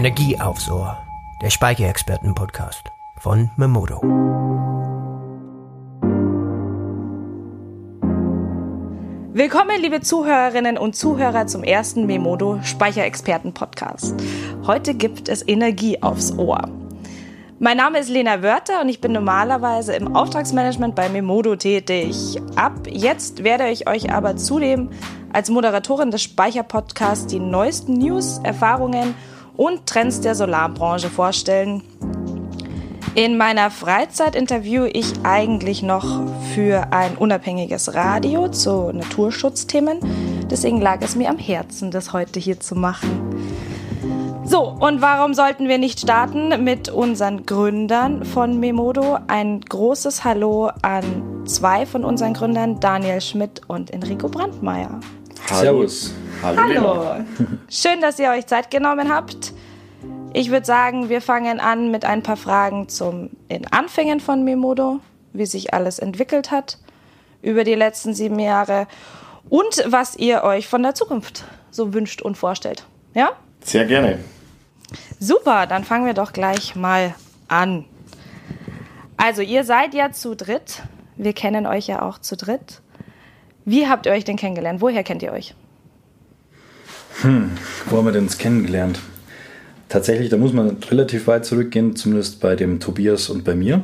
Energie aufs Ohr, der Speicherexperten-Podcast von Memodo. Willkommen, liebe Zuhörerinnen und Zuhörer, zum ersten Memodo Speicherexperten-Podcast. Heute gibt es Energie aufs Ohr. Mein Name ist Lena Wörter und ich bin normalerweise im Auftragsmanagement bei Memodo tätig. Ab jetzt werde ich euch aber zudem als Moderatorin des Speicherpodcasts die neuesten News, Erfahrungen und Trends der Solarbranche vorstellen. In meiner Freizeit interviewe ich eigentlich noch für ein unabhängiges Radio zu Naturschutzthemen. Deswegen lag es mir am Herzen, das heute hier zu machen. So, und warum sollten wir nicht starten mit unseren Gründern von Memodo? Ein großes Hallo an zwei von unseren Gründern, Daniel Schmidt und Enrico Brandmeier. Hallo. Servus. Hallo. Hallo. Schön, dass ihr euch Zeit genommen habt. Ich würde sagen, wir fangen an mit ein paar Fragen zum in Anfängen von Memodo, wie sich alles entwickelt hat über die letzten sieben Jahre und was ihr euch von der Zukunft so wünscht und vorstellt. Ja? Sehr gerne. Super, dann fangen wir doch gleich mal an. Also, ihr seid ja zu dritt. Wir kennen euch ja auch zu dritt. Wie habt ihr euch denn kennengelernt? Woher kennt ihr euch? Hm, wo haben wir denn uns kennengelernt? Tatsächlich, da muss man relativ weit zurückgehen, zumindest bei dem Tobias und bei mir.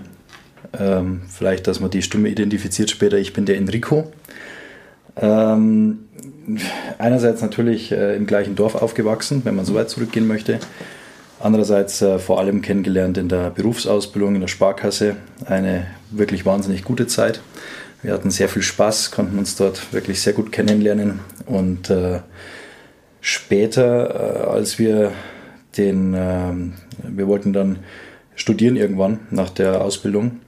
Ähm, vielleicht, dass man die Stimme identifiziert später. Ich bin der Enrico. Ähm, einerseits natürlich äh, im gleichen Dorf aufgewachsen, wenn man so weit zurückgehen möchte. Andererseits äh, vor allem kennengelernt in der Berufsausbildung in der Sparkasse. Eine wirklich wahnsinnig gute Zeit. Wir hatten sehr viel Spaß, konnten uns dort wirklich sehr gut kennenlernen. Und äh, später, äh, als wir den, ähm, wir wollten dann studieren irgendwann nach der Ausbildung.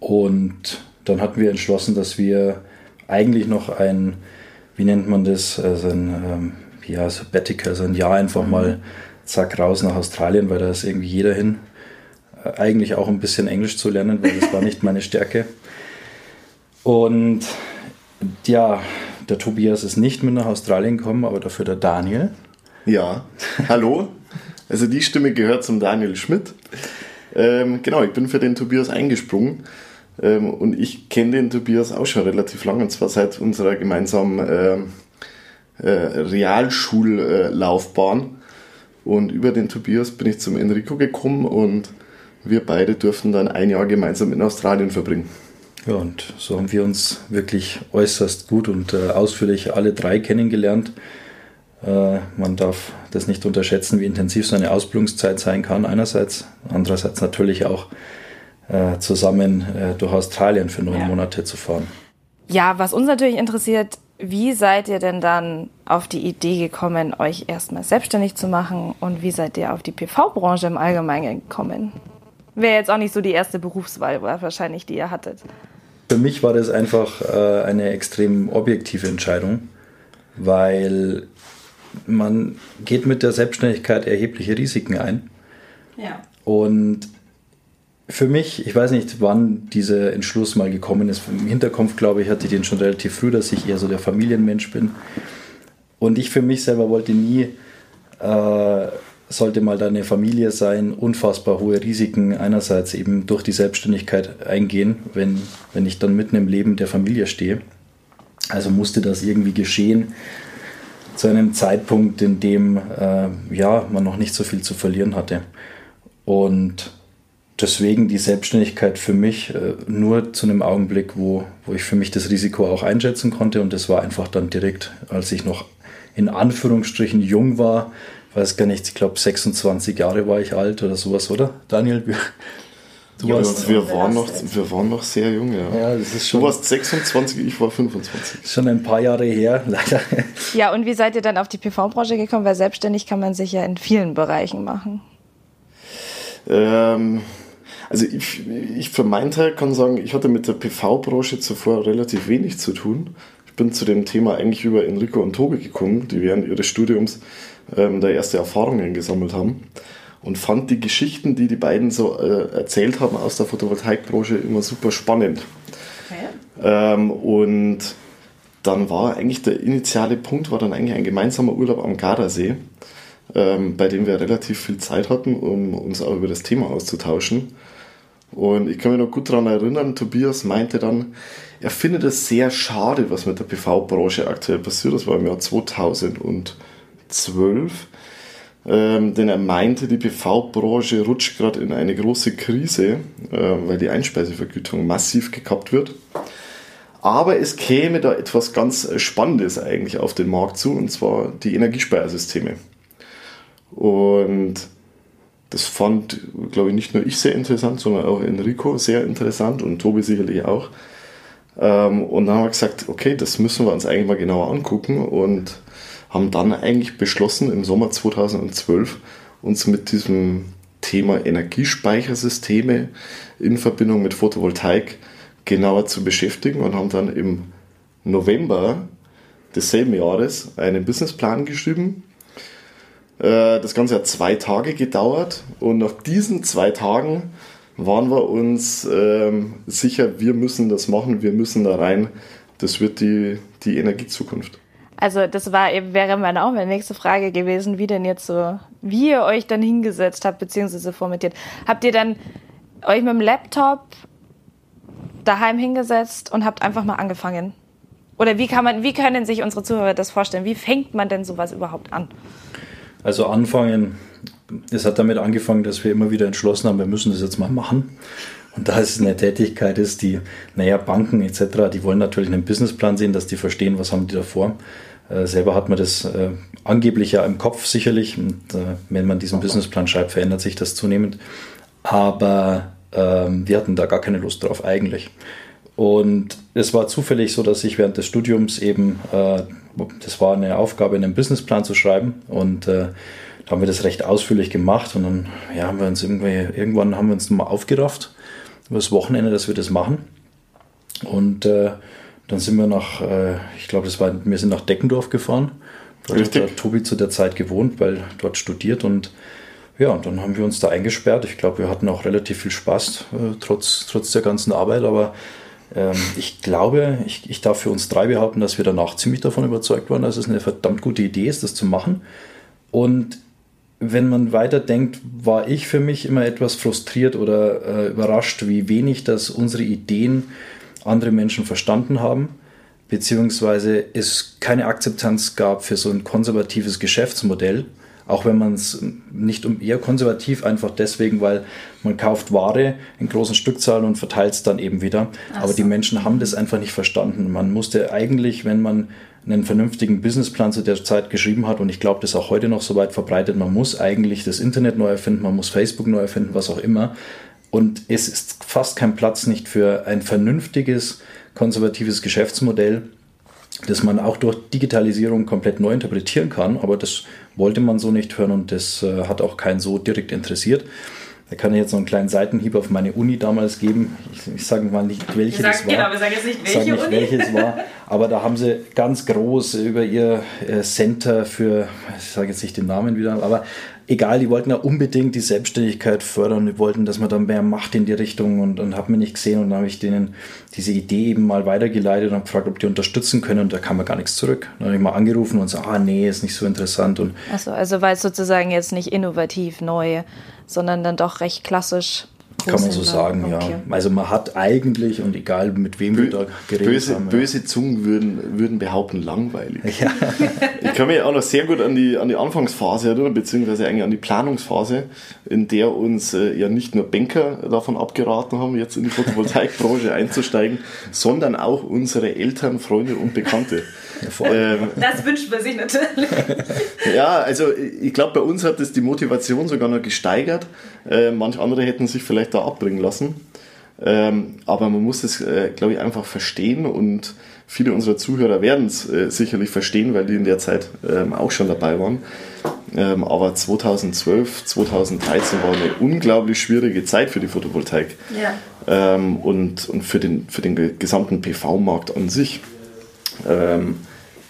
Und dann hatten wir entschlossen, dass wir eigentlich noch ein, wie nennt man das, also ein ähm, ja, Sabbatical, also ein Jahr einfach mal zack raus nach Australien, weil da ist irgendwie jeder hin. Äh, eigentlich auch ein bisschen Englisch zu lernen, weil das war nicht meine Stärke. Und ja, der Tobias ist nicht mit nach Australien gekommen, aber dafür der Daniel. Ja, hallo. Also die Stimme gehört zum Daniel Schmidt. Ähm, genau, ich bin für den Tobias eingesprungen. Ähm, und ich kenne den Tobias auch schon relativ lange, und zwar seit unserer gemeinsamen äh, äh, Realschullaufbahn. Und über den Tobias bin ich zum Enrico gekommen und wir beide durften dann ein Jahr gemeinsam in Australien verbringen. Ja, und so haben wir uns wirklich äußerst gut und äh, ausführlich alle drei kennengelernt. Äh, man darf das nicht unterschätzen, wie intensiv so eine Ausbildungszeit sein kann, einerseits. Andererseits natürlich auch äh, zusammen äh, durch Australien für neun ja. Monate zu fahren. Ja, was uns natürlich interessiert, wie seid ihr denn dann auf die Idee gekommen, euch erstmal selbstständig zu machen und wie seid ihr auf die PV-Branche im Allgemeinen gekommen? Wäre jetzt auch nicht so die erste Berufswahl wahrscheinlich, die ihr hattet. Für mich war das einfach äh, eine extrem objektive Entscheidung, weil man geht mit der Selbstständigkeit erhebliche Risiken ein. Ja. Und für mich, ich weiß nicht, wann dieser Entschluss mal gekommen ist. Im Hinterkopf, glaube ich, hatte ich den schon relativ früh, dass ich eher so der Familienmensch bin. Und ich für mich selber wollte nie, äh, sollte mal da eine Familie sein, unfassbar hohe Risiken einerseits eben durch die Selbstständigkeit eingehen, wenn, wenn ich dann mitten im Leben der Familie stehe. Also musste das irgendwie geschehen zu einem Zeitpunkt, in dem äh, ja, man noch nicht so viel zu verlieren hatte. Und deswegen die Selbstständigkeit für mich äh, nur zu einem Augenblick, wo, wo ich für mich das Risiko auch einschätzen konnte. Und das war einfach dann direkt, als ich noch in Anführungsstrichen jung war. Weiß gar nicht, ich glaube 26 Jahre war ich alt oder sowas, oder? Daniel, du ja, warst, wir, waren noch, wir waren noch sehr jung, ja. ja das ist schon, du warst 26, ich war 25. Schon ein paar Jahre her, leider. Ja, und wie seid ihr dann auf die PV-Branche gekommen? Weil selbstständig kann man sich ja in vielen Bereichen machen. Ähm, also ich, ich für meinen Teil kann sagen, ich hatte mit der PV-Branche zuvor relativ wenig zu tun. Ich bin zu dem Thema eigentlich über Enrico und Tobi gekommen, die während ihres Studiums ähm, da erste Erfahrungen gesammelt haben und fand die Geschichten, die die beiden so äh, erzählt haben aus der Photovoltaikbranche immer super spannend. Okay. Ähm, und dann war eigentlich der initiale Punkt, war dann eigentlich ein gemeinsamer Urlaub am Gardasee ähm, bei dem wir relativ viel Zeit hatten, um uns auch über das Thema auszutauschen. Und ich kann mich noch gut daran erinnern, Tobias meinte dann, er findet es sehr schade, was mit der PV-Branche aktuell passiert. Das war im Jahr 2012. Ähm, denn er meinte, die PV-Branche rutscht gerade in eine große Krise, äh, weil die Einspeisevergütung massiv gekappt wird. Aber es käme da etwas ganz Spannendes eigentlich auf den Markt zu, und zwar die Energiespeisersysteme. Und das fand, glaube ich, nicht nur ich sehr interessant, sondern auch Enrico sehr interessant und Tobi sicherlich auch. Ähm, und dann haben wir gesagt, okay, das müssen wir uns eigentlich mal genauer angucken und haben dann eigentlich beschlossen, im Sommer 2012 uns mit diesem Thema Energiespeichersysteme in Verbindung mit Photovoltaik genauer zu beschäftigen und haben dann im November desselben Jahres einen Businessplan geschrieben, äh, das Ganze hat zwei Tage gedauert und nach diesen zwei Tagen waren wir uns ähm, sicher, wir müssen das machen, wir müssen da rein. Das wird die, die Energiezukunft. Also das war wäre meine auch meine nächste Frage gewesen, wie denn jetzt so, wie ihr euch dann hingesetzt habt, beziehungsweise formatiert. Habt ihr dann euch mit dem Laptop daheim hingesetzt und habt einfach mal angefangen? Oder wie kann man, wie können sich unsere Zuhörer das vorstellen? Wie fängt man denn sowas überhaupt an? Also anfangen, es hat damit angefangen, dass wir immer wieder entschlossen haben, wir müssen das jetzt mal machen. Und da es eine Tätigkeit ist, die, naja, Banken etc., die wollen natürlich einen Businessplan sehen, dass die verstehen, was haben die davor. Äh, selber hat man das äh, angeblich ja im Kopf sicherlich. Und äh, wenn man diesen Businessplan schreibt, verändert sich das zunehmend. Aber ähm, wir hatten da gar keine Lust drauf eigentlich. Und es war zufällig so, dass ich während des Studiums eben, äh, das war eine Aufgabe, einen Businessplan zu schreiben. Und äh, da haben wir das recht ausführlich gemacht. Und dann ja, haben wir uns irgendwie, irgendwann haben wir uns mal aufgerafft über das Wochenende, dass wir das machen. Und äh, dann sind wir nach, äh, ich glaube, das war, wir sind nach Deckendorf gefahren. Dort Richtig. hat Tobi zu der Zeit gewohnt, weil dort studiert und ja, und dann haben wir uns da eingesperrt. Ich glaube, wir hatten auch relativ viel Spaß, äh, trotz, trotz der ganzen Arbeit, aber ähm, ich glaube, ich, ich darf für uns drei behaupten, dass wir danach ziemlich davon überzeugt waren, dass es eine verdammt gute Idee ist, das zu machen. Und wenn man weiterdenkt, war ich für mich immer etwas frustriert oder äh, überrascht, wie wenig das unsere Ideen andere Menschen verstanden haben, beziehungsweise es keine Akzeptanz gab für so ein konservatives Geschäftsmodell auch wenn man es nicht um eher konservativ, einfach deswegen, weil man kauft Ware in großen Stückzahlen und verteilt es dann eben wieder. Ach Aber so. die Menschen haben das einfach nicht verstanden. Man musste eigentlich, wenn man einen vernünftigen Businessplan zu der Zeit geschrieben hat, und ich glaube, das ist auch heute noch so weit verbreitet, man muss eigentlich das Internet neu erfinden, man muss Facebook neu erfinden, was auch immer. Und es ist fast kein Platz nicht für ein vernünftiges, konservatives Geschäftsmodell, das man auch durch Digitalisierung komplett neu interpretieren kann, aber das wollte man so nicht hören und das äh, hat auch keinen so direkt interessiert. Da kann ich jetzt noch einen kleinen Seitenhieb auf meine Uni damals geben. Ich, ich sage mal nicht, welche sag, das war. Genau, wir sagen jetzt nicht, welche nicht, welche es war. Aber da haben sie ganz groß über ihr äh, Center für, ich sage jetzt nicht den Namen wieder, aber egal, die wollten ja unbedingt die Selbstständigkeit fördern, die wollten, dass man dann mehr macht in die Richtung und, und haben mir nicht gesehen und dann habe ich denen diese Idee eben mal weitergeleitet und gefragt, ob die unterstützen können und da kam mir gar nichts zurück. Dann habe ich mal angerufen und so, ah nee, ist nicht so interessant. Und Achso, also war es sozusagen jetzt nicht innovativ neu, sondern dann doch recht klassisch kann man so sagen, okay. ja. Also man hat eigentlich, und egal mit wem Bö wir da geredet böse, haben. Böse ja. Zungen würden, würden behaupten, langweilig. Ja. ich kann mich auch noch sehr gut an die, an die Anfangsphase erinnern, beziehungsweise eigentlich an die Planungsphase, in der uns äh, ja nicht nur Banker davon abgeraten haben, jetzt in die Photovoltaikbranche einzusteigen, sondern auch unsere Eltern, Freunde und Bekannte. Ähm, das wünscht man sich natürlich. ja, also ich glaube, bei uns hat das die Motivation sogar noch gesteigert. Äh, manch andere hätten sich vielleicht da abbringen lassen. Ähm, aber man muss es, äh, glaube ich, einfach verstehen und viele unserer Zuhörer werden es äh, sicherlich verstehen, weil die in der Zeit ähm, auch schon dabei waren. Ähm, aber 2012, 2013 war eine unglaublich schwierige Zeit für die Photovoltaik ja. ähm, und, und für, den, für den gesamten PV-Markt an sich. Ähm,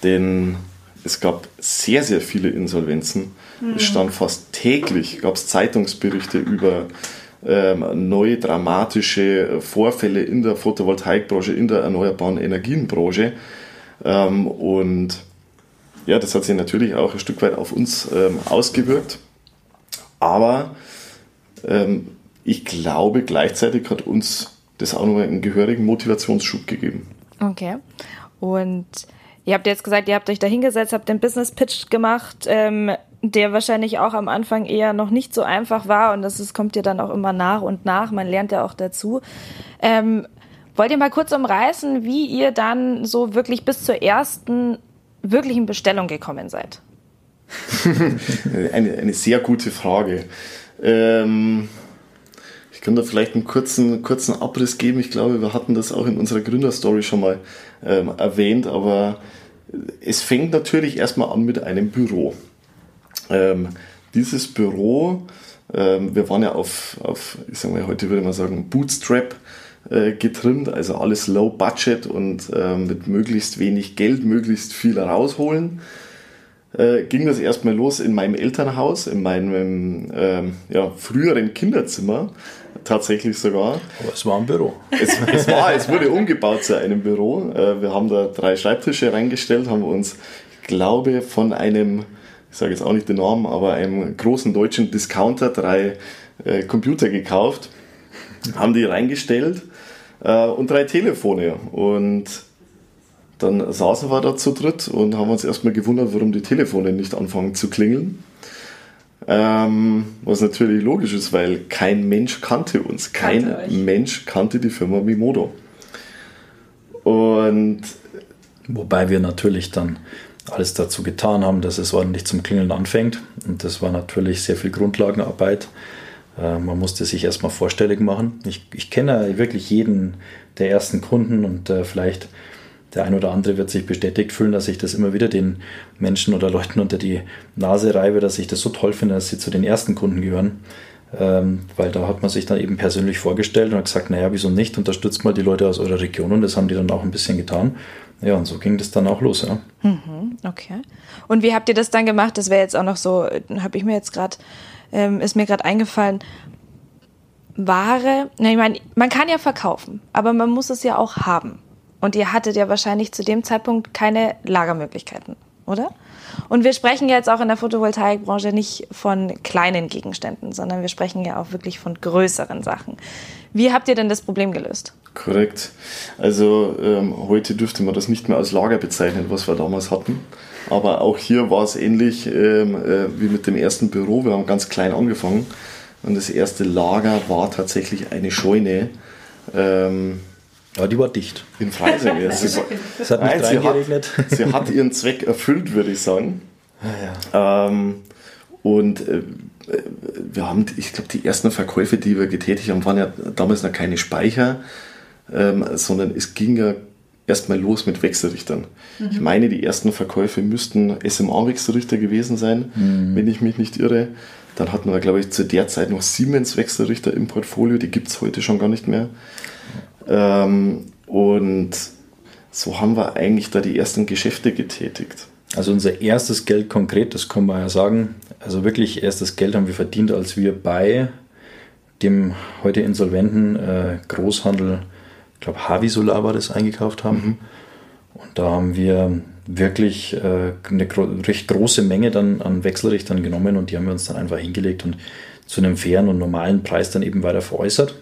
denn es gab sehr, sehr viele Insolvenzen. Mhm. Es stand fast täglich, gab es Zeitungsberichte über ähm, neue dramatische Vorfälle in der Photovoltaikbranche, in der erneuerbaren Energienbranche. Ähm, und ja, das hat sich natürlich auch ein Stück weit auf uns ähm, ausgewirkt. Aber ähm, ich glaube, gleichzeitig hat uns das auch nochmal einen gehörigen Motivationsschub gegeben. Okay. Und ihr habt jetzt gesagt, ihr habt euch da hingesetzt, habt den Business Pitch gemacht, ähm, der wahrscheinlich auch am Anfang eher noch nicht so einfach war und das ist, kommt ja dann auch immer nach und nach. Man lernt ja auch dazu. Ähm, wollt ihr mal kurz umreißen, wie ihr dann so wirklich bis zur ersten wirklichen Bestellung gekommen seid? eine, eine sehr gute Frage. Ähm, kann da vielleicht einen kurzen, kurzen Abriss geben. Ich glaube, wir hatten das auch in unserer Gründerstory schon mal ähm, erwähnt, aber es fängt natürlich erstmal an mit einem Büro. Ähm, dieses Büro, ähm, wir waren ja auf, auf, ich sag mal, heute würde man sagen, Bootstrap äh, getrimmt, also alles low budget und ähm, mit möglichst wenig Geld möglichst viel rausholen. Äh, ging das erstmal los in meinem Elternhaus, in meinem ähm, ja, früheren Kinderzimmer, tatsächlich sogar. Aber es war ein Büro. Es, es, war, es wurde umgebaut zu einem Büro. Äh, wir haben da drei Schreibtische reingestellt, haben uns, ich glaube, von einem ich sage jetzt auch nicht den Namen, aber einem großen deutschen Discounter drei äh, Computer gekauft, haben die reingestellt äh, und drei Telefone. Und dann saßen wir da zu dritt und haben uns erstmal gewundert, warum die Telefone nicht anfangen zu klingeln. Ähm, was natürlich logisch ist, weil kein Mensch kannte uns. Kein kannte Mensch kannte die Firma Mimodo. Und Wobei wir natürlich dann alles dazu getan haben, dass es ordentlich zum Klingeln anfängt. Und das war natürlich sehr viel Grundlagenarbeit. Äh, man musste sich erstmal vorstellig machen. Ich, ich kenne wirklich jeden der ersten Kunden und äh, vielleicht der ein oder andere wird sich bestätigt fühlen, dass ich das immer wieder den Menschen oder Leuten unter die Nase reibe, dass ich das so toll finde, dass sie zu den ersten Kunden gehören. Ähm, weil da hat man sich dann eben persönlich vorgestellt und hat gesagt, naja, wieso nicht, unterstützt mal die Leute aus eurer Region und das haben die dann auch ein bisschen getan. Ja, und so ging das dann auch los, ja. Mhm, okay. Und wie habt ihr das dann gemacht? Das wäre jetzt auch noch so, habe ich mir jetzt gerade, ähm, ist mir gerade eingefallen. Ware, na, ich meine, man kann ja verkaufen, aber man muss es ja auch haben. Und ihr hattet ja wahrscheinlich zu dem Zeitpunkt keine Lagermöglichkeiten, oder? Und wir sprechen jetzt auch in der Photovoltaikbranche nicht von kleinen Gegenständen, sondern wir sprechen ja auch wirklich von größeren Sachen. Wie habt ihr denn das Problem gelöst? Korrekt. Also ähm, heute dürfte man das nicht mehr als Lager bezeichnen, was wir damals hatten. Aber auch hier war es ähnlich ähm, äh, wie mit dem ersten Büro. Wir haben ganz klein angefangen und das erste Lager war tatsächlich eine Scheune. Ähm, ja, die war dicht. In Freising. Ja. es hat nicht nein, sie hat, sie hat ihren Zweck erfüllt, würde ich sagen. Ah, ja. Ähm, und äh, wir haben, ich glaube, die ersten Verkäufe, die wir getätigt haben, waren ja damals noch keine Speicher, ähm, sondern es ging ja erstmal los mit Wechselrichtern. Mhm. Ich meine, die ersten Verkäufe müssten SMA-Wechselrichter gewesen sein, mhm. wenn ich mich nicht irre. Dann hatten wir, glaube ich, zu der Zeit noch Siemens-Wechselrichter im Portfolio, die gibt es heute schon gar nicht mehr. Ähm, und so haben wir eigentlich da die ersten Geschäfte getätigt. Also unser erstes Geld konkret, das kann man ja sagen, also wirklich erstes Geld haben wir verdient, als wir bei dem heute insolventen äh, Großhandel, ich glaube Havi Solar war das, eingekauft haben. Mhm. Und da haben wir wirklich äh, eine gro recht große Menge dann an Wechselrichtern genommen und die haben wir uns dann einfach hingelegt und zu einem fairen und normalen Preis dann eben weiter veräußert.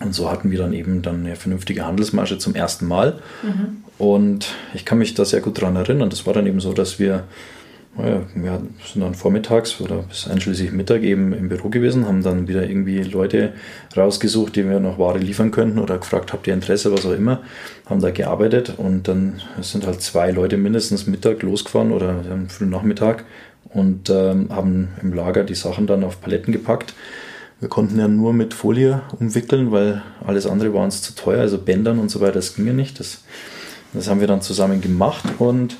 Und so hatten wir dann eben dann eine vernünftige Handelsmarge zum ersten Mal. Mhm. Und ich kann mich da sehr gut daran erinnern. Das war dann eben so, dass wir, naja, wir sind dann vormittags oder bis einschließlich Mittag eben im Büro gewesen, haben dann wieder irgendwie Leute rausgesucht, die wir noch Ware liefern könnten oder gefragt, habt ihr Interesse, was auch immer, haben da gearbeitet und dann sind halt zwei Leute mindestens Mittag losgefahren oder am frühen Nachmittag und ähm, haben im Lager die Sachen dann auf Paletten gepackt wir konnten ja nur mit Folie umwickeln, weil alles andere war uns zu teuer, also Bändern und so weiter, das ging ja nicht. Das, das haben wir dann zusammen gemacht und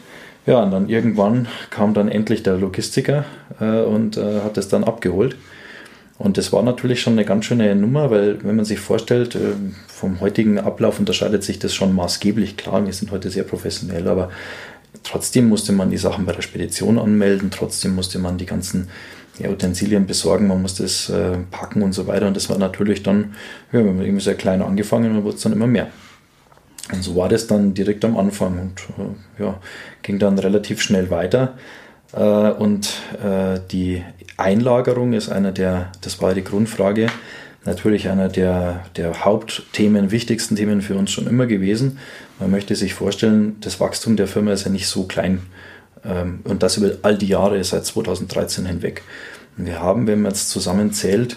ja, und dann irgendwann kam dann endlich der Logistiker äh, und äh, hat es dann abgeholt. Und das war natürlich schon eine ganz schöne Nummer, weil wenn man sich vorstellt, äh, vom heutigen Ablauf unterscheidet sich das schon maßgeblich. Klar, wir sind heute sehr professionell, aber trotzdem musste man die Sachen bei der Spedition anmelden, trotzdem musste man die ganzen ja, Utensilien besorgen, man muss das äh, packen und so weiter. Und das war natürlich dann, ja, wir haben irgendwie sehr klein angefangen und wurde es dann immer mehr. Und so war das dann direkt am Anfang und äh, ja, ging dann relativ schnell weiter. Äh, und äh, die Einlagerung ist einer der, das war die Grundfrage, natürlich einer der, der Hauptthemen, wichtigsten Themen für uns schon immer gewesen. Man möchte sich vorstellen, das Wachstum der Firma ist ja nicht so klein und das über all die Jahre seit 2013 hinweg. Wir haben, wenn man jetzt zusammenzählt,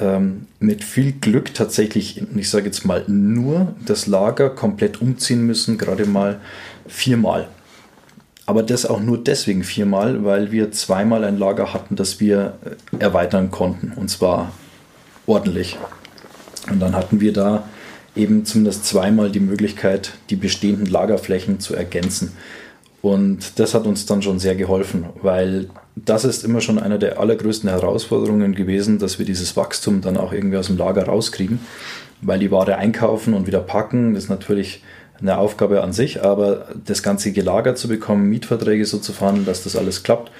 ähm, mit viel Glück tatsächlich, ich sage jetzt mal, nur das Lager komplett umziehen müssen, gerade mal viermal. Aber das auch nur deswegen viermal, weil wir zweimal ein Lager hatten, das wir äh, erweitern konnten. Und zwar ordentlich. Und dann hatten wir da eben zumindest zweimal die Möglichkeit, die bestehenden Lagerflächen zu ergänzen. Und das hat uns dann schon sehr geholfen, weil das ist immer schon eine der allergrößten Herausforderungen gewesen, dass wir dieses Wachstum dann auch irgendwie aus dem Lager rauskriegen, weil die Ware einkaufen und wieder packen, das ist natürlich eine Aufgabe an sich, aber das Ganze gelagert zu bekommen, Mietverträge so zu fahren, dass das alles klappt,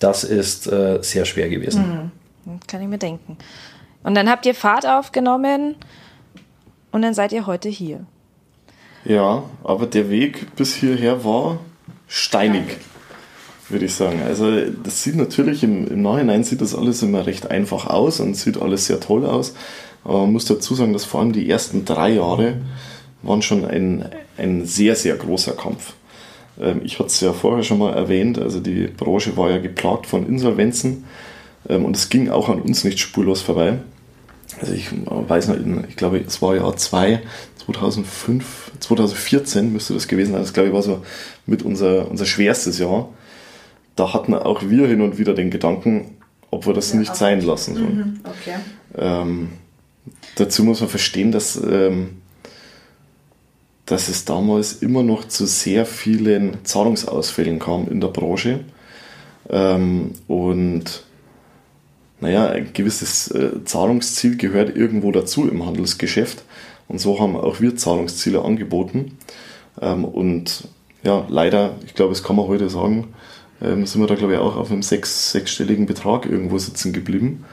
das ist äh, sehr schwer gewesen. Mhm. Kann ich mir denken. Und dann habt ihr Fahrt aufgenommen und dann seid ihr heute hier. Ja, aber der Weg bis hierher war steinig, würde ich sagen. Also das sieht natürlich im, im Nachhinein sieht das alles immer recht einfach aus und sieht alles sehr toll aus. Aber man muss dazu sagen, dass vor allem die ersten drei Jahre waren schon ein, ein sehr, sehr großer Kampf. Ähm, ich hatte es ja vorher schon mal erwähnt, also die Branche war ja geplagt von Insolvenzen ähm, und es ging auch an uns nicht spurlos vorbei. Also ich weiß noch, ich glaube, es war Jahr 2, 2005, 2014 müsste das gewesen sein. Das glaube ich war so mit unser, unser schwerstes Jahr. Da hatten auch wir hin und wieder den Gedanken, ob wir das ja, nicht sein lassen sollen. Mhm, okay. ähm, dazu muss man verstehen, dass, ähm, dass es damals immer noch zu sehr vielen Zahlungsausfällen kam in der Branche. Ähm, und naja, ein gewisses äh, Zahlungsziel gehört irgendwo dazu im Handelsgeschäft. Und so haben auch wir Zahlungsziele angeboten. Ähm, und ja, leider, ich glaube, das kann man heute sagen, ähm, sind wir da, glaube ich, auch auf einem sechs, sechsstelligen Betrag irgendwo sitzen geblieben.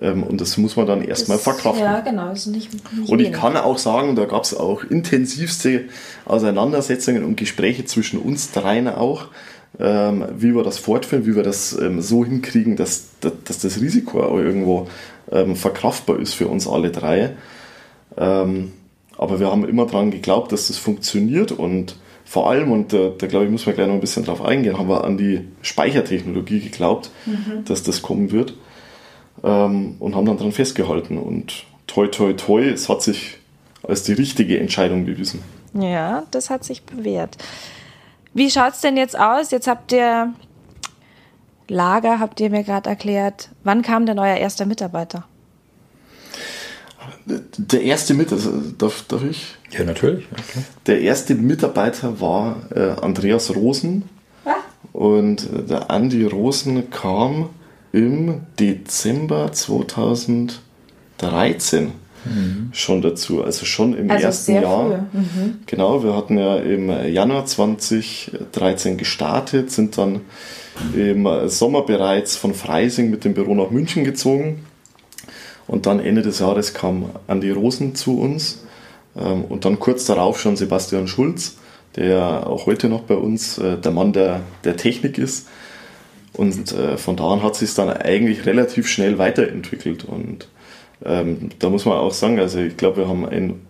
Ähm, und das muss man dann erstmal verkraften. Ja, genau. Ist nicht, nicht und ich wenig. kann auch sagen, da gab es auch intensivste Auseinandersetzungen und Gespräche zwischen uns dreien auch, wie wir das fortführen, wie wir das so hinkriegen, dass, dass, das Risiko auch irgendwo verkraftbar ist für uns alle drei. Ähm, aber wir haben immer daran geglaubt, dass das funktioniert und vor allem, und da, da glaube ich, muss man gleich noch ein bisschen drauf eingehen, haben wir an die Speichertechnologie geglaubt, mhm. dass das kommen wird ähm, und haben dann daran festgehalten. Und toi, toi, toi, es hat sich als die richtige Entscheidung bewiesen. Ja, das hat sich bewährt. Wie schaut es denn jetzt aus? Jetzt habt ihr Lager, habt ihr mir gerade erklärt. Wann kam denn euer erster Mitarbeiter? Der erste Mitarbeiter, darf, darf ich? Ja, natürlich. Okay. Der erste Mitarbeiter war äh, Andreas Rosen. Und äh, der Andi Rosen kam im Dezember 2013 mhm. schon dazu. Also schon im also ersten Jahr. Mhm. Genau, wir hatten ja im Januar 2013 gestartet, sind dann im Sommer bereits von Freising mit dem Büro nach München gezogen und dann Ende des Jahres kam Andi Rosen zu uns ähm, und dann kurz darauf schon Sebastian Schulz, der auch heute noch bei uns äh, der Mann der, der Technik ist. Und äh, von da an hat sich dann eigentlich relativ schnell weiterentwickelt. Und ähm, da muss man auch sagen, also ich glaube, wir haben ein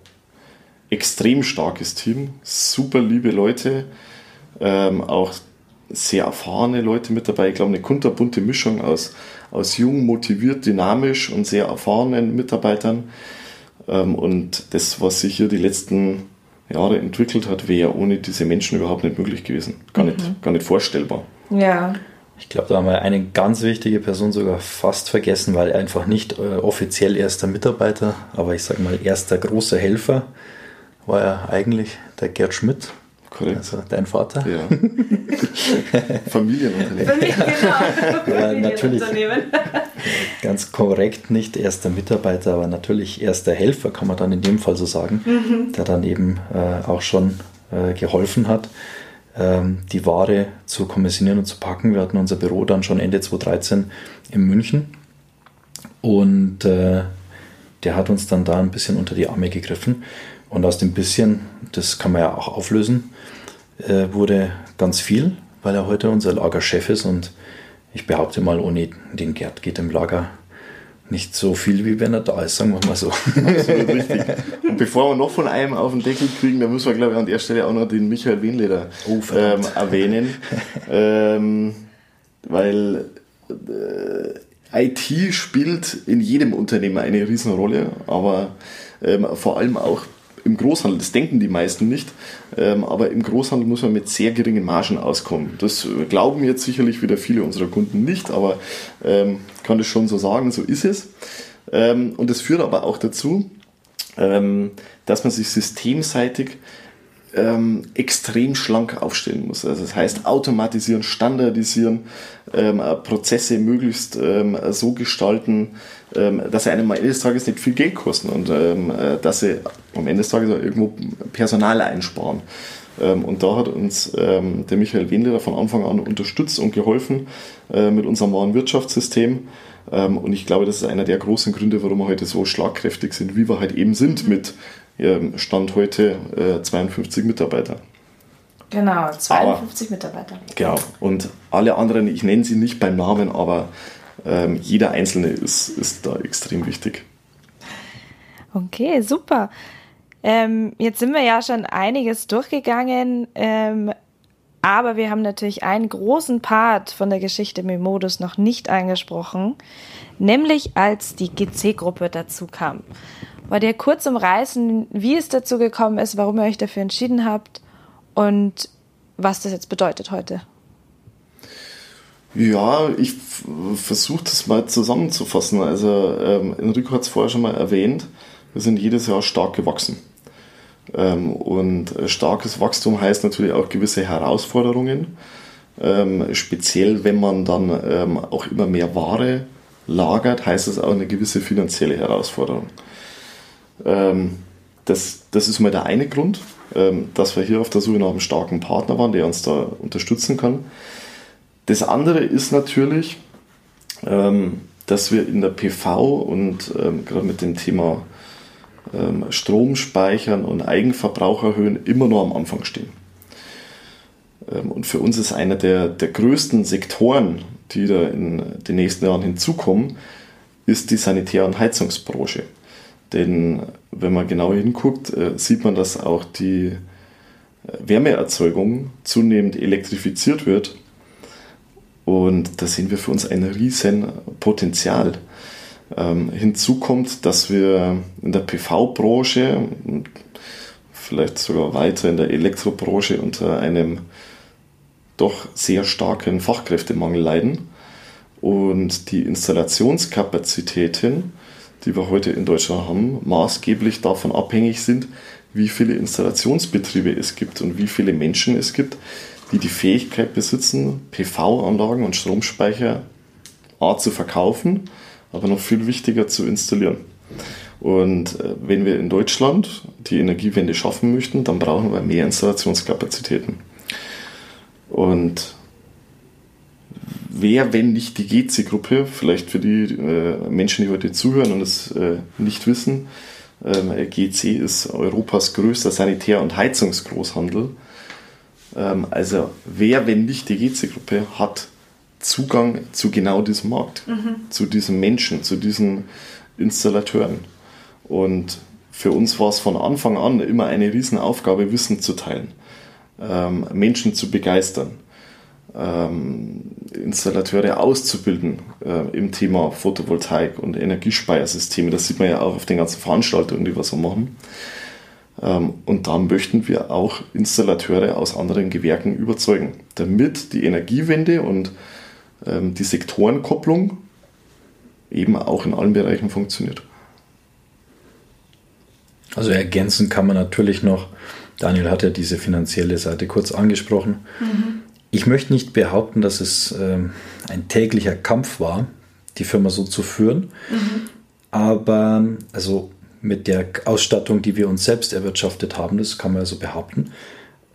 extrem starkes Team, super liebe Leute, ähm, auch sehr erfahrene Leute mit dabei. Ich glaube, eine kunterbunte Mischung aus, aus jung, motiviert, dynamisch und sehr erfahrenen Mitarbeitern. Ähm, und das, was sich hier die letzten Jahre entwickelt hat, wäre ohne diese Menschen überhaupt nicht möglich gewesen. Gar, nicht, mhm. gar nicht vorstellbar. Ja. Ich glaube, da haben wir eine ganz wichtige Person sogar fast vergessen, weil einfach nicht äh, offiziell erster Mitarbeiter, aber ich sage mal erster großer Helfer war ja eigentlich der Gerd Schmidt, Korrekt. Also dein Vater? Ja. Familienunternehmen. genau. ja, natürlich ganz korrekt, nicht erster Mitarbeiter, aber natürlich erster Helfer, kann man dann in dem Fall so sagen, mhm. der dann eben äh, auch schon äh, geholfen hat, ähm, die Ware zu kommissionieren und zu packen. Wir hatten unser Büro dann schon Ende 2013 in München und äh, der hat uns dann da ein bisschen unter die Arme gegriffen Und aus dem bisschen, das kann man ja auch auflösen, äh, wurde ganz viel, weil er heute unser Lagerchef ist und ich behaupte mal, ohne den Gerd geht im Lager nicht so viel, wie wenn er da ist, sagen wir mal so. Absolut richtig. Und bevor wir noch von einem auf den Deckel kriegen, dann müssen wir, glaube ich, an der Stelle auch noch den Michael Wienleder oh, ähm, erwähnen. ähm, weil äh, IT spielt in jedem Unternehmen eine Riesenrolle, aber ähm, vor allem auch im Großhandel, das denken die meisten nicht, ähm, aber im Großhandel muss man mit sehr geringen Margen auskommen. Das glauben jetzt sicherlich wieder viele unserer Kunden nicht, aber ähm, kann das schon so sagen, so ist es. Ähm, und das führt aber auch dazu, dass man sich systemseitig ähm, extrem schlank aufstellen muss. Also das heißt automatisieren, standardisieren, ähm, Prozesse möglichst ähm, so gestalten, dass sie einem am Ende Tages nicht viel Geld kosten und äh, dass sie am Ende des Tages auch irgendwo Personal einsparen. Ähm, und da hat uns ähm, der Michael Wendler von Anfang an unterstützt und geholfen äh, mit unserem Warenwirtschaftssystem. Ähm, und ich glaube, das ist einer der großen Gründe, warum wir heute so schlagkräftig sind, wie wir halt eben sind mit Stand heute 52 äh, Mitarbeiter. Genau, 52 aber, Mitarbeiter. Genau. Und alle anderen, ich nenne sie nicht beim Namen, aber ähm, jeder Einzelne ist, ist da extrem wichtig. Okay, super. Ähm, jetzt sind wir ja schon einiges durchgegangen, ähm, aber wir haben natürlich einen großen Part von der Geschichte Memodus noch nicht angesprochen, nämlich als die GC-Gruppe dazu kam. Wollt ihr kurz umreißen, wie es dazu gekommen ist, warum ihr euch dafür entschieden habt und was das jetzt bedeutet heute? Ja, ich versuche das mal zusammenzufassen. Also ähm, Enrico hat es vorher schon mal erwähnt, wir sind jedes Jahr stark gewachsen. Ähm, und starkes Wachstum heißt natürlich auch gewisse Herausforderungen. Ähm, speziell wenn man dann ähm, auch immer mehr Ware lagert, heißt das auch eine gewisse finanzielle Herausforderung. Das, das ist mal der eine Grund, dass wir hier auf der Suche nach einem starken Partner waren, der uns da unterstützen kann. Das andere ist natürlich, dass wir in der PV und gerade mit dem Thema ähm, Strom speichern und Eigenverbrauch erhöhen immer nur am Anfang stehen. Ähm, und für uns ist einer der, der größten Sektoren, die da in den nächsten Jahren hinzukommen, ist die Sanitär- und Heizungsbranche. Denn wenn man genau hinguckt, äh, sieht man, dass auch die äh, Wärmeerzeugung zunehmend elektrifiziert wird und da sehen wir für uns ein riesen Potenzial. Ähm, hinzu kommt, dass wir in der PV-Branche und vielleicht sogar weiter in der Elektrobranche unter einem doch sehr starken Fachkräftemangel leiden. Und die Installationskapazitäten, die wir heute in Deutschland haben, maßgeblich davon abhängig sind, wie viele Installationsbetriebe es gibt und wie viele Menschen es gibt, die die Fähigkeit besitzen, PV-Anlagen und Stromspeicher A zu verkaufen, aber noch viel wichtiger zu installieren. Und äh, wenn wir in Deutschland die Energiewende schaffen möchten, dann brauchen wir mehr Installationskapazitäten. Und wer, wenn nicht die GC-Gruppe, vielleicht für die äh, Menschen, die heute zuhören und es äh, nicht wissen, ähm, GC ist Europas größter Sanitär- und Heizungsgroßhandel ähm, also wer, wenn nicht die GC-Gruppe, hat Zugang zu genau diesem Markt, mhm. zu diesen Menschen, zu diesen Installateuren. Und für uns war es von Anfang an immer eine Riesenaufgabe, Wissen zu teilen, ähm, Menschen zu begeistern, ähm, Installateure auszubilden äh, im Thema Photovoltaik und Energiespeiersysteme. Das sieht man ja auch auf den ganzen Veranstaltungen, die wir so machen. Ähm, und dann möchten wir auch Installateure aus anderen Gewerken überzeugen, damit die Energiewende und ähm, die Sektorenkopplung eben auch in allen Bereichen funktioniert. Also ergänzen kann man natürlich noch, Daniel hat ja diese finanzielle Seite kurz angesprochen. Mhm. Ich möchte nicht behaupten, dass es ähm, ein täglicher Kampf war, die Firma so zu führen. Mhm. Aber also mit der Ausstattung, die wir uns selbst erwirtschaftet haben, das kann man ja so behaupten.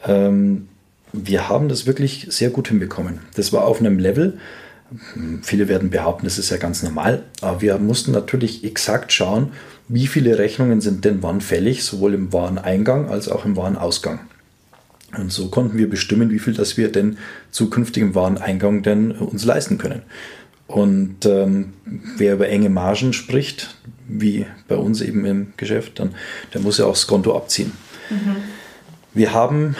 Ähm, wir haben das wirklich sehr gut hinbekommen. Das war auf einem Level, viele werden behaupten, das ist ja ganz normal, aber wir mussten natürlich exakt schauen, wie viele Rechnungen sind denn wann fällig, sowohl im Wareneingang als auch im Warenausgang. Und so konnten wir bestimmen, wie viel das wir denn zukünftig im Wareneingang denn uns leisten können. Und ähm, wer über enge Margen spricht, wie bei uns eben im Geschäft, dann der muss ja auch das Konto abziehen. Mhm. Wir haben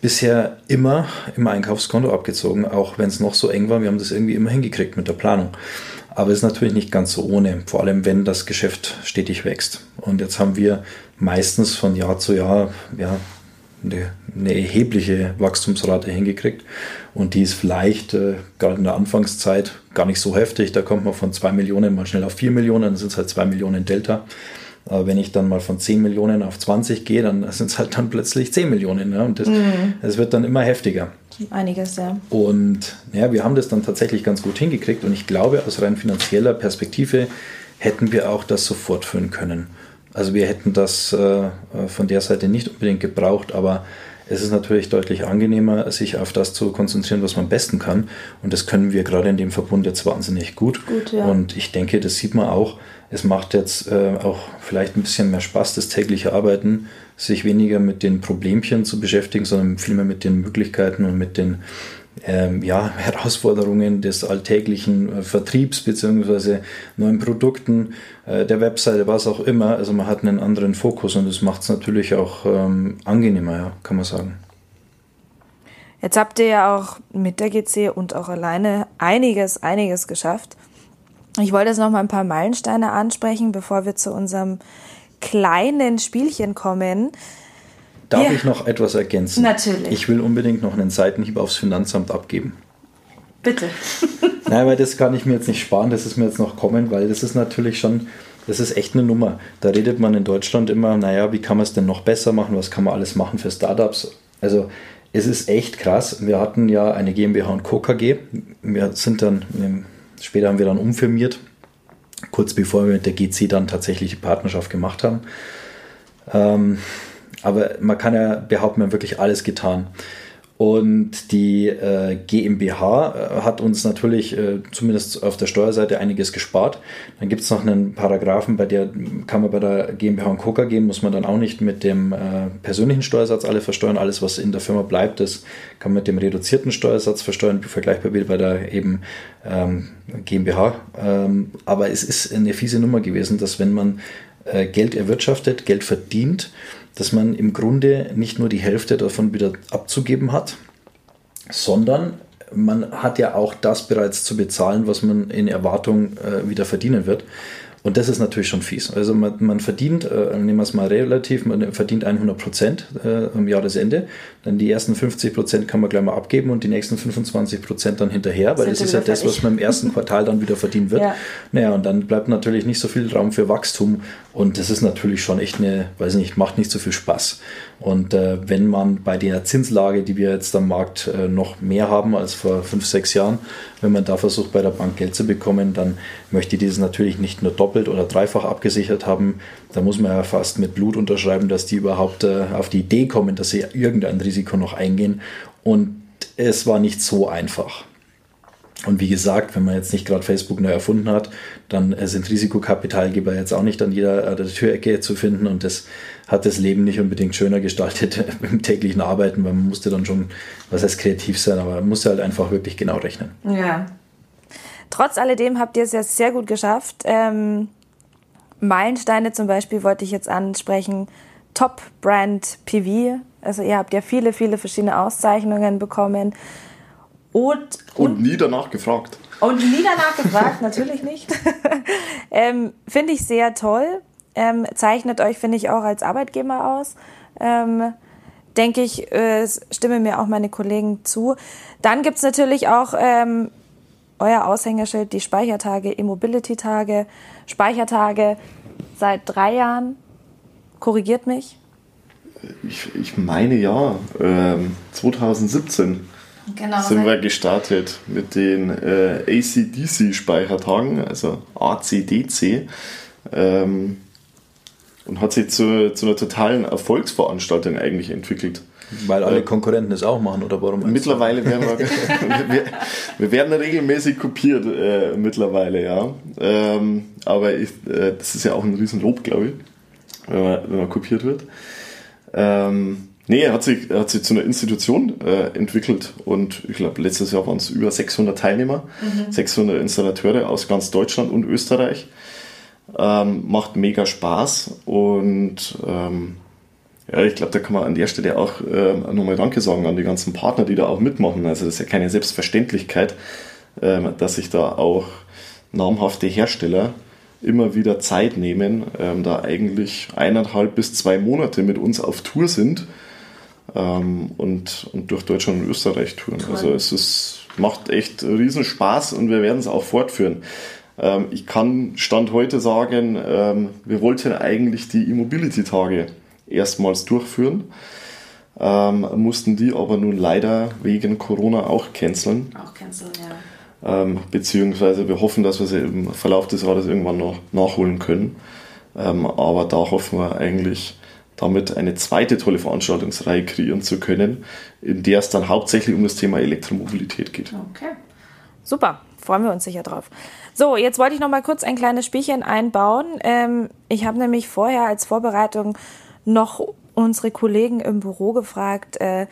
bisher immer im Einkaufskonto abgezogen, auch wenn es noch so eng war. Wir haben das irgendwie immer hingekriegt mit der Planung. Aber es ist natürlich nicht ganz so ohne, vor allem wenn das Geschäft stetig wächst. Und jetzt haben wir meistens von Jahr zu Jahr ja, eine, eine erhebliche Wachstumsrate hingekriegt. Und die ist vielleicht äh, gerade in der Anfangszeit gar nicht so heftig. Da kommt man von 2 Millionen mal schnell auf 4 Millionen, dann sind es halt 2 Millionen Delta. Aber wenn ich dann mal von 10 Millionen auf 20 gehe, dann sind es halt dann plötzlich 10 Millionen. Ja? Und das, mhm. das wird dann immer heftiger. Einiges, ja. Und ja, wir haben das dann tatsächlich ganz gut hingekriegt. Und ich glaube, aus rein finanzieller Perspektive hätten wir auch das sofort führen können. Also wir hätten das äh, von der Seite nicht unbedingt gebraucht, aber es ist natürlich deutlich angenehmer, sich auf das zu konzentrieren, was man am besten kann. Und das können wir gerade in dem Verbund jetzt wahnsinnig gut. gut ja. Und ich denke, das sieht man auch. Es macht jetzt äh, auch vielleicht ein bisschen mehr Spaß, das tägliche Arbeiten, sich weniger mit den Problemchen zu beschäftigen, sondern vielmehr mit den Möglichkeiten und mit den ähm, ja, Herausforderungen des alltäglichen äh, Vertriebs bzw. neuen Produkten, äh, der Webseite, was auch immer. Also man hat einen anderen Fokus und das macht es natürlich auch ähm, angenehmer, ja, kann man sagen. Jetzt habt ihr ja auch mit der GC und auch alleine einiges, einiges geschafft. Ich wollte jetzt noch mal ein paar Meilensteine ansprechen, bevor wir zu unserem kleinen Spielchen kommen. Darf ja. ich noch etwas ergänzen? Natürlich. Ich will unbedingt noch einen Seitenhieb aufs Finanzamt abgeben. Bitte. Nein, weil das kann ich mir jetzt nicht sparen, das ist mir jetzt noch kommen, weil das ist natürlich schon, das ist echt eine Nummer. Da redet man in Deutschland immer, naja, wie kann man es denn noch besser machen, was kann man alles machen für Startups? Also es ist echt krass. Wir hatten ja eine GmbH und Co. KG. Wir sind dann, später haben wir dann umfirmiert, kurz bevor wir mit der GC dann tatsächlich die Partnerschaft gemacht haben. Ähm, aber man kann ja behaupten, wir haben wirklich alles getan. Und die äh, GmbH äh, hat uns natürlich äh, zumindest auf der Steuerseite einiges gespart. Dann gibt es noch einen Paragraphen, bei der kann man bei der GmbH und Coca gehen, muss man dann auch nicht mit dem äh, persönlichen Steuersatz alle versteuern. Alles, was in der Firma bleibt, das kann man mit dem reduzierten Steuersatz versteuern, vergleichbar wie bei der eben ähm, GmbH. Ähm, aber es ist eine fiese Nummer gewesen, dass wenn man äh, Geld erwirtschaftet, Geld verdient, dass man im Grunde nicht nur die Hälfte davon wieder abzugeben hat, sondern man hat ja auch das bereits zu bezahlen, was man in Erwartung äh, wieder verdienen wird. Und das ist natürlich schon fies. Also man, man verdient, äh, nehmen wir es mal relativ, man verdient 100 Prozent äh, am Jahresende. Dann die ersten 50 Prozent kann man gleich mal abgeben und die nächsten 25 Prozent dann hinterher, weil das ist ja das, was man im ersten Quartal dann wieder verdienen wird. Ja. Naja, und dann bleibt natürlich nicht so viel Raum für Wachstum und das ist natürlich schon echt eine, weiß nicht, macht nicht so viel Spaß. Und äh, wenn man bei der Zinslage, die wir jetzt am Markt äh, noch mehr haben als vor fünf, sechs Jahren, wenn man da versucht, bei der Bank Geld zu bekommen, dann möchte ich dieses natürlich nicht nur doppelt oder dreifach abgesichert haben. Da muss man ja fast mit Blut unterschreiben, dass die überhaupt äh, auf die Idee kommen, dass sie irgendein Risiko noch eingehen. Und es war nicht so einfach. Und wie gesagt, wenn man jetzt nicht gerade Facebook neu erfunden hat, dann äh, sind Risikokapitalgeber jetzt auch nicht an jeder äh, der Türecke zu finden und das hat das Leben nicht unbedingt schöner gestaltet im täglichen Arbeiten, weil man musste dann schon, was heißt kreativ sein, aber man musste halt einfach wirklich genau rechnen. Ja. Trotz alledem habt ihr es ja sehr gut geschafft. Ähm, Meilensteine zum Beispiel wollte ich jetzt ansprechen. Top Brand PV. Also ihr habt ja viele, viele verschiedene Auszeichnungen bekommen. Und, und, und nie danach gefragt. Und nie danach gefragt, natürlich nicht. ähm, finde ich sehr toll. Ähm, zeichnet euch, finde ich, auch als Arbeitgeber aus. Ähm, denke ich, äh, stimme mir auch meine Kollegen zu. Dann gibt es natürlich auch ähm, euer Aushängeschild, die Speichertage, E-Mobility-Tage, Speichertage seit drei Jahren. Korrigiert mich. Ich, ich meine ja, 2017 ähm, genau, sind wir gestartet mit den äh, ACDC-Speichertagen, also ACDC. Ähm, und hat sich zu, zu einer totalen Erfolgsveranstaltung eigentlich entwickelt. Weil alle Konkurrenten es auch machen, oder warum? Mittlerweile werden wir, wir, wir, werden regelmäßig kopiert, äh, mittlerweile, ja. Ähm, aber ich, äh, das ist ja auch ein Riesenlob, glaube ich, wenn man, wenn man kopiert wird. Ähm, nee, er hat sich, er hat sich zu einer Institution äh, entwickelt und ich glaube, letztes Jahr waren es über 600 Teilnehmer, mhm. 600 Installateure aus ganz Deutschland und Österreich. Ähm, macht mega Spaß und ähm, ja, ich glaube, da kann man an der Stelle auch äh, nochmal Danke sagen an die ganzen Partner, die da auch mitmachen. Also das ist ja keine Selbstverständlichkeit, äh, dass sich da auch namhafte Hersteller immer wieder Zeit nehmen, ähm, da eigentlich eineinhalb bis zwei Monate mit uns auf Tour sind ähm, und, und durch Deutschland und Österreich touren. Toll. Also es ist, macht echt riesen Spaß und wir werden es auch fortführen. Ähm, ich kann Stand heute sagen, ähm, wir wollten eigentlich die E-Mobility-Tage erstmals durchführen. Ähm, mussten die aber nun leider wegen Corona auch canceln. Auch canceln, ja. Ähm, beziehungsweise wir hoffen, dass wir sie im Verlauf des Jahres irgendwann noch nachholen können. Ähm, aber da hoffen wir eigentlich, damit eine zweite tolle Veranstaltungsreihe kreieren zu können, in der es dann hauptsächlich um das Thema Elektromobilität geht. Okay. Super, freuen wir uns sicher drauf. So, jetzt wollte ich noch mal kurz ein kleines Spielchen einbauen. Ähm, ich habe nämlich vorher als Vorbereitung noch unsere Kollegen im Büro gefragt. Äh,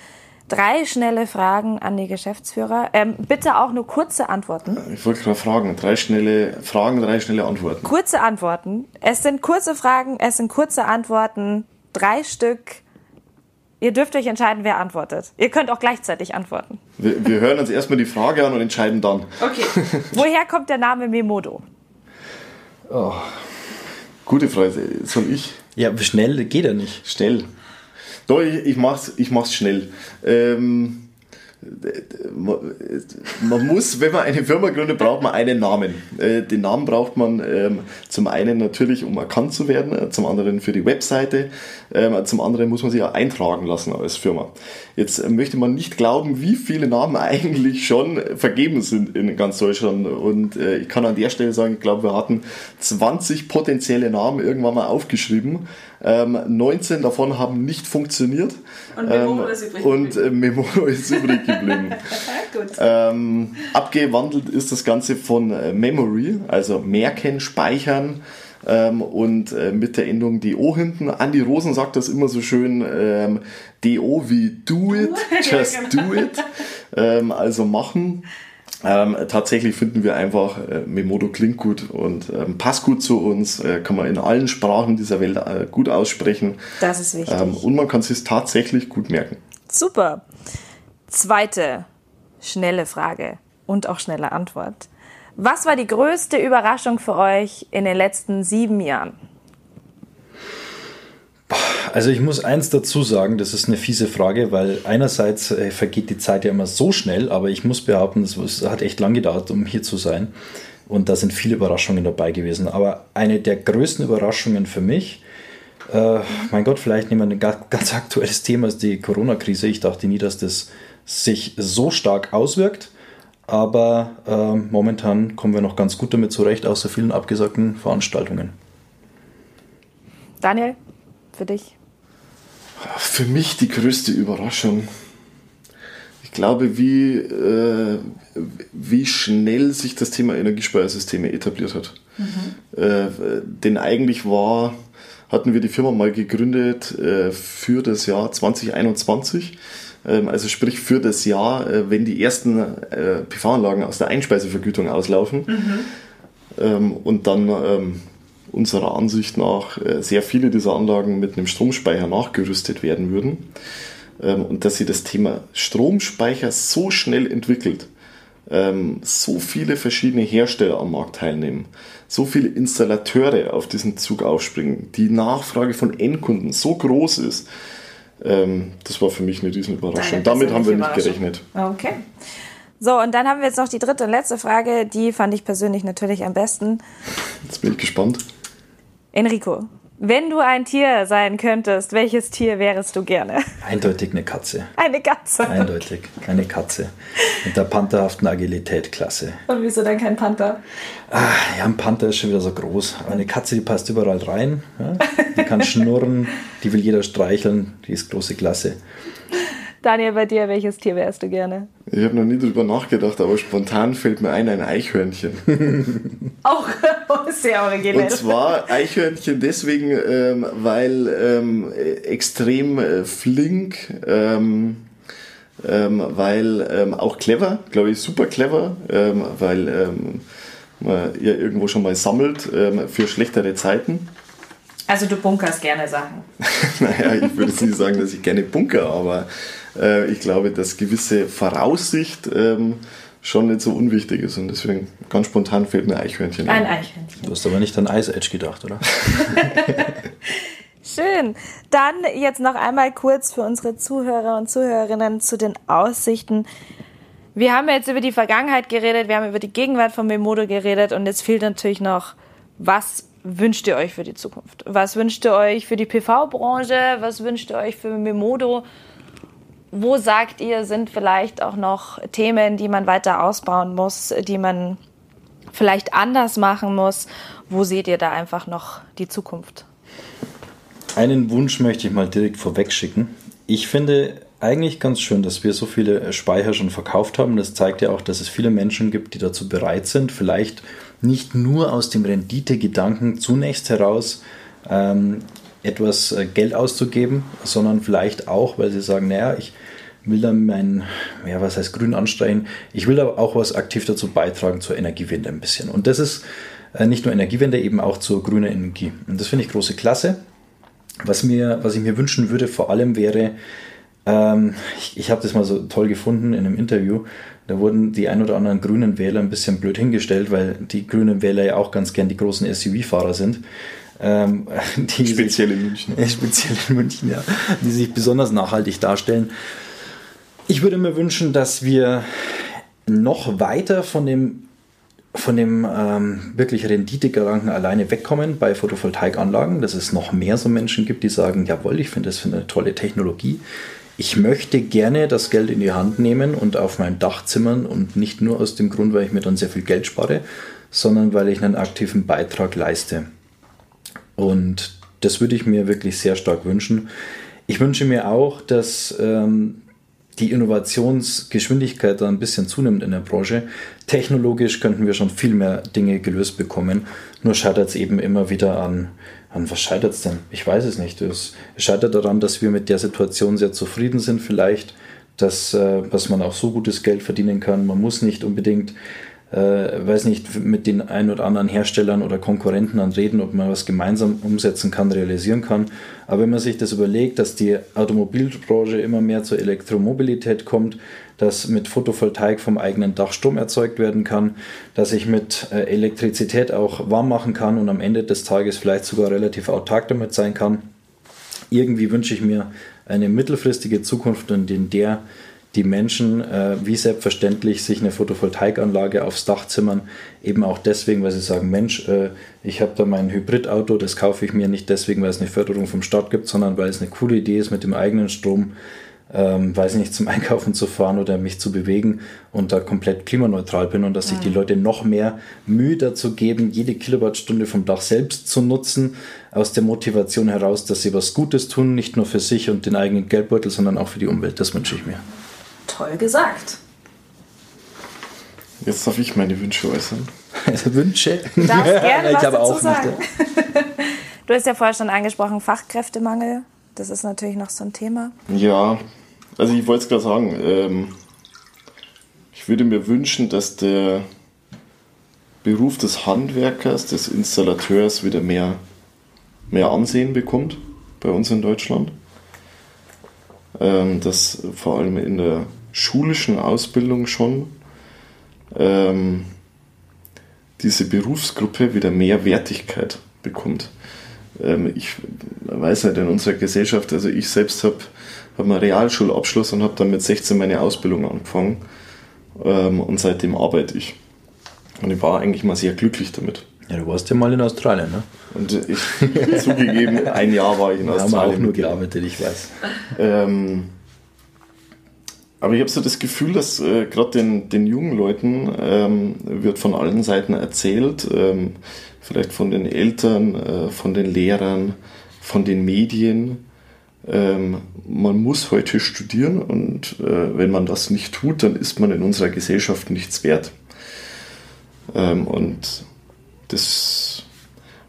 drei schnelle Fragen an die Geschäftsführer. Ähm, bitte auch nur kurze Antworten. Ich wollte gerade fragen. Drei schnelle Fragen, drei schnelle Antworten. Kurze Antworten. Es sind kurze Fragen, es sind kurze Antworten. Drei Stück. Ihr dürft euch entscheiden, wer antwortet. Ihr könnt auch gleichzeitig antworten. Wir, wir hören uns erstmal die Frage an und entscheiden dann. Okay. Woher kommt der Name Memodo? Oh, gute Frage. Soll ich? Ja, schnell geht er nicht. Schnell. Doch, ich, ich, mach's, ich mach's schnell. Ähm, man muss, wenn man eine Firma gründet, braucht man einen Namen. Äh, den Namen braucht man ähm, zum einen natürlich, um erkannt zu werden, äh, zum anderen für die Webseite, ähm, zum anderen muss man sich auch eintragen lassen als Firma. Jetzt möchte man nicht glauben, wie viele Namen eigentlich schon vergeben sind in ganz Deutschland. Und äh, ich kann an der Stelle sagen, ich glaube, wir hatten 20 potenzielle Namen irgendwann mal aufgeschrieben. 19 davon haben nicht funktioniert. Und Memoro ist übrig. Und Memoro ist übrig geblieben. ähm, abgewandelt ist das Ganze von äh, Memory, also merken, speichern ähm, und äh, mit der Endung DO hinten. Andi Rosen sagt das immer so schön, ähm, DO wie do it, just do it, ähm, also machen. Ähm, tatsächlich finden wir einfach, äh, Memodo klingt gut und ähm, passt gut zu uns, äh, kann man in allen Sprachen dieser Welt äh, gut aussprechen. Das ist wichtig. Ähm, und man kann es sich tatsächlich gut merken. Super. Zweite schnelle Frage und auch schnelle Antwort. Was war die größte Überraschung für euch in den letzten sieben Jahren? Also ich muss eins dazu sagen, das ist eine fiese Frage, weil einerseits äh, vergeht die Zeit ja immer so schnell, aber ich muss behaupten, es hat echt lang gedauert, um hier zu sein. Und da sind viele Überraschungen dabei gewesen. Aber eine der größten Überraschungen für mich, äh, mein Gott, vielleicht nehmen wir ein ganz aktuelles Thema, ist die Corona-Krise. Ich dachte nie, dass das sich so stark auswirkt. Aber äh, momentan kommen wir noch ganz gut damit zurecht, außer vielen abgesagten Veranstaltungen. Daniel, für dich? Für mich die größte Überraschung. Ich glaube, wie, äh, wie schnell sich das Thema Energiespeichersysteme etabliert hat. Mhm. Äh, denn eigentlich war, hatten wir die Firma mal gegründet äh, für das Jahr 2021 ähm, also sprich für das Jahr, äh, wenn die ersten äh, PV-Anlagen aus der Einspeisevergütung auslaufen mhm. Ähm, und dann ähm, unserer Ansicht nach äh, sehr viele dieser Anlagen mit einem Stromspeicher nachgerüstet werden würden. Und dass sich das Thema Stromspeicher so schnell entwickelt, so viele verschiedene Hersteller am Markt teilnehmen, so viele Installateure auf diesen Zug aufspringen, die Nachfrage von Endkunden so groß ist, ähm, das war für mich eine Riesenüberraschung. Damit haben wir nicht gerechnet. Okay. So, und dann haben wir jetzt noch die dritte und letzte Frage. Die fand ich persönlich natürlich am besten. Jetzt bin ich gespannt. Enrico, wenn du ein Tier sein könntest, welches Tier wärst du gerne? Eindeutig eine Katze. Eine Katze. Eindeutig, eine Katze. Mit der pantherhaften Agilität klasse. Und wieso dann kein Panther? Ah, ja, ein Panther ist schon wieder so groß. Aber eine Katze, die passt überall rein. Ja? Die kann schnurren, die will jeder streicheln, die ist große Klasse. Daniel, bei dir, welches Tier wärst du gerne? Ich habe noch nie drüber nachgedacht, aber spontan fällt mir ein, ein Eichhörnchen. Auch sehr originell. Und zwar Eichhörnchen deswegen, ähm, weil ähm, extrem äh, flink, ähm, ähm weil ähm, auch clever, glaube ich, super clever, ähm, weil man ja irgendwo schon mal sammelt für schlechtere Zeiten. Also du bunkerst gerne Sachen. naja, ich würde nicht sagen, dass ich gerne bunker, aber äh, ich glaube, dass gewisse Voraussicht ähm, schon nicht so unwichtig ist und deswegen ganz spontan fällt mir Eichhörnchen ein. Ein Eichhörnchen. Du hast aber nicht an Ice Edge gedacht, oder? Schön. Dann jetzt noch einmal kurz für unsere Zuhörer und Zuhörerinnen zu den Aussichten. Wir haben jetzt über die Vergangenheit geredet, wir haben über die Gegenwart von Memodo geredet und jetzt fehlt natürlich noch, was wünscht ihr euch für die Zukunft? Was wünscht ihr euch für die PV-Branche? Was wünscht ihr euch für Memodo? Wo sagt ihr, sind vielleicht auch noch Themen, die man weiter ausbauen muss, die man vielleicht anders machen muss? Wo seht ihr da einfach noch die Zukunft? Einen Wunsch möchte ich mal direkt vorweg schicken. Ich finde eigentlich ganz schön, dass wir so viele Speicher schon verkauft haben. Das zeigt ja auch, dass es viele Menschen gibt, die dazu bereit sind, vielleicht nicht nur aus dem Renditegedanken zunächst heraus ähm, etwas äh, Geld auszugeben, sondern vielleicht auch, weil sie sagen, naja, ich will dann mein, ja, was heißt grün anstrengen, ich will aber auch was aktiv dazu beitragen zur Energiewende ein bisschen. Und das ist äh, nicht nur Energiewende, eben auch zur grünen Energie. Und das finde ich große Klasse. Was, mir, was ich mir wünschen würde, vor allem wäre, ähm, ich, ich habe das mal so toll gefunden in einem Interview, da wurden die ein oder anderen grünen Wähler ein bisschen blöd hingestellt, weil die grünen Wähler ja auch ganz gern die großen SUV-Fahrer sind. Ähm, speziell in München. Äh, speziell in München, ja. Die sich besonders nachhaltig darstellen. Ich würde mir wünschen, dass wir noch weiter von dem von dem ähm, wirklich Renditegedanken alleine wegkommen bei Photovoltaikanlagen, dass es noch mehr so Menschen gibt, die sagen, jawohl, ich finde das für eine tolle Technologie ich möchte gerne das Geld in die Hand nehmen und auf mein Dach zimmern und nicht nur aus dem Grund, weil ich mir dann sehr viel Geld spare, sondern weil ich einen aktiven Beitrag leiste. Und das würde ich mir wirklich sehr stark wünschen. Ich wünsche mir auch, dass ähm, die Innovationsgeschwindigkeit da ein bisschen zunimmt in der Branche. Technologisch könnten wir schon viel mehr Dinge gelöst bekommen. Nur scheitert es eben immer wieder an an was scheitert es denn? Ich weiß es nicht. Es scheitert daran, dass wir mit der Situation sehr zufrieden sind, vielleicht, dass, äh, dass man auch so gutes Geld verdienen kann. Man muss nicht unbedingt, äh, weiß nicht, mit den ein oder anderen Herstellern oder Konkurrenten an reden, ob man was gemeinsam umsetzen kann, realisieren kann. Aber wenn man sich das überlegt, dass die Automobilbranche immer mehr zur Elektromobilität kommt, dass mit Photovoltaik vom eigenen Dach Strom erzeugt werden kann, dass ich mit äh, Elektrizität auch warm machen kann und am Ende des Tages vielleicht sogar relativ autark damit sein kann. Irgendwie wünsche ich mir eine mittelfristige Zukunft, in der die Menschen äh, wie selbstverständlich sich eine Photovoltaikanlage aufs Dach zimmern, eben auch deswegen, weil sie sagen, Mensch, äh, ich habe da mein Hybridauto, das kaufe ich mir nicht deswegen, weil es eine Förderung vom Staat gibt, sondern weil es eine coole Idee ist, mit dem eigenen Strom ähm, weiß nicht, zum Einkaufen zu fahren oder mich zu bewegen und da komplett klimaneutral bin und dass sich die mhm. Leute noch mehr Mühe dazu geben, jede Kilowattstunde vom Dach selbst zu nutzen, aus der Motivation heraus, dass sie was Gutes tun, nicht nur für sich und den eigenen Geldbeutel, sondern auch für die Umwelt. Das wünsche ich mir. Toll gesagt. Jetzt darf ich meine Wünsche äußern. Also Wünsche? Du darfst gerne was ich dazu auch sagen. du hast ja vorher schon angesprochen, Fachkräftemangel. Das ist natürlich noch so ein Thema. Ja, also ich wollte es gerade sagen, ähm, ich würde mir wünschen, dass der Beruf des Handwerkers, des Installateurs wieder mehr, mehr Ansehen bekommt bei uns in Deutschland. Ähm, dass vor allem in der schulischen Ausbildung schon ähm, diese Berufsgruppe wieder mehr Wertigkeit bekommt. Ähm, ich weiß nicht, in unserer Gesellschaft, also ich selbst habe hab einen Realschulabschluss und habe dann mit 16 meine Ausbildung angefangen ähm, und seitdem arbeite ich. Und ich war eigentlich mal sehr glücklich damit. Ja, du warst ja mal in Australien, ne? Und ich, zugegeben, ein Jahr war ich in Wir Australien. Haben auch nur gearbeitet, ich weiß. Ähm, aber ich habe so das Gefühl, dass äh, gerade den, den jungen Leuten ähm, wird von allen Seiten erzählt, ähm, vielleicht von den Eltern, äh, von den Lehrern, von den Medien, ähm, man muss heute studieren und äh, wenn man das nicht tut, dann ist man in unserer Gesellschaft nichts wert. Ähm, und das,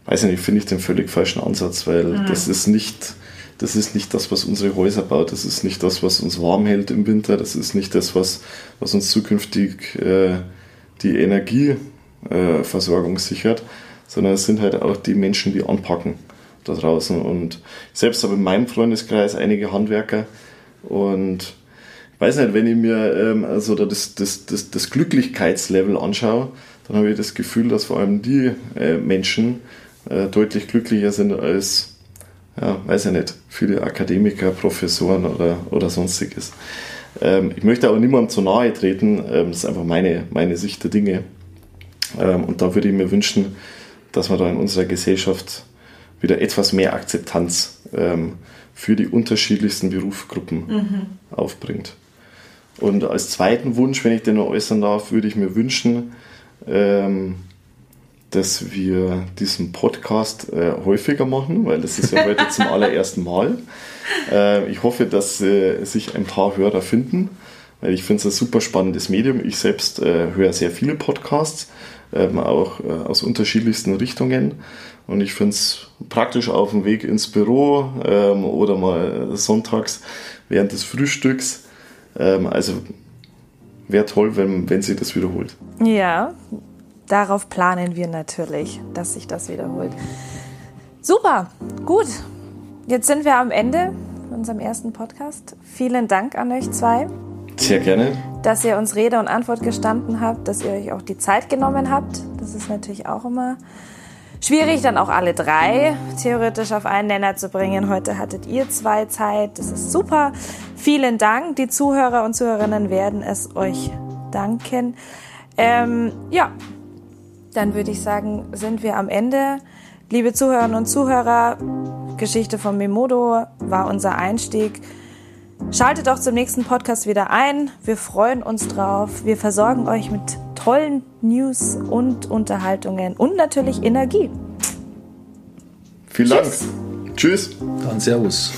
weiß ich nicht, finde ich den völlig falschen Ansatz, weil mhm. das ist nicht das ist nicht das, was unsere Häuser baut, das ist nicht das, was uns warm hält im Winter, das ist nicht das, was, was uns zukünftig äh, die Energieversorgung äh, sichert, sondern es sind halt auch die Menschen, die anpacken da draußen. Und selbst habe in meinem Freundeskreis einige Handwerker. Und ich weiß nicht, wenn ich mir ähm, also das, das, das, das Glücklichkeitslevel anschaue, dann habe ich das Gefühl, dass vor allem die äh, Menschen äh, deutlich glücklicher sind als ja, weiß ich nicht, viele Akademiker, Professoren oder, oder sonstiges. Ähm, ich möchte aber niemandem zu nahe treten, ähm, das ist einfach meine, meine Sicht der Dinge. Ähm, und da würde ich mir wünschen, dass man da in unserer Gesellschaft wieder etwas mehr Akzeptanz ähm, für die unterschiedlichsten Berufsgruppen mhm. aufbringt. Und als zweiten Wunsch, wenn ich den noch äußern darf, würde ich mir wünschen, ähm, dass wir diesen Podcast äh, häufiger machen, weil das ist ja heute zum allerersten Mal. Äh, ich hoffe, dass äh, sich ein paar Hörer finden, weil ich finde es ein super spannendes Medium. Ich selbst äh, höre sehr viele Podcasts, ähm, auch äh, aus unterschiedlichsten Richtungen. Und ich finde es praktisch auf dem Weg ins Büro ähm, oder mal sonntags während des Frühstücks. Ähm, also wäre toll, wenn, wenn sie das wiederholt. Ja, darauf planen wir natürlich, dass sich das wiederholt. Super, gut. Jetzt sind wir am Ende unserem ersten Podcast. Vielen Dank an euch zwei. Sehr gerne. Dass ihr uns Rede und Antwort gestanden habt, dass ihr euch auch die Zeit genommen habt. Das ist natürlich auch immer schwierig, dann auch alle drei theoretisch auf einen Nenner zu bringen. Heute hattet ihr zwei Zeit. Das ist super. Vielen Dank. Die Zuhörer und Zuhörerinnen werden es euch danken. Ähm, ja, dann würde ich sagen, sind wir am Ende. Liebe Zuhörerinnen und Zuhörer, Geschichte von Memodo war unser Einstieg. Schaltet auch zum nächsten Podcast wieder ein. Wir freuen uns drauf. Wir versorgen euch mit tollen News und Unterhaltungen und natürlich Energie. Vielen Dank. Tschüss. Dann Servus.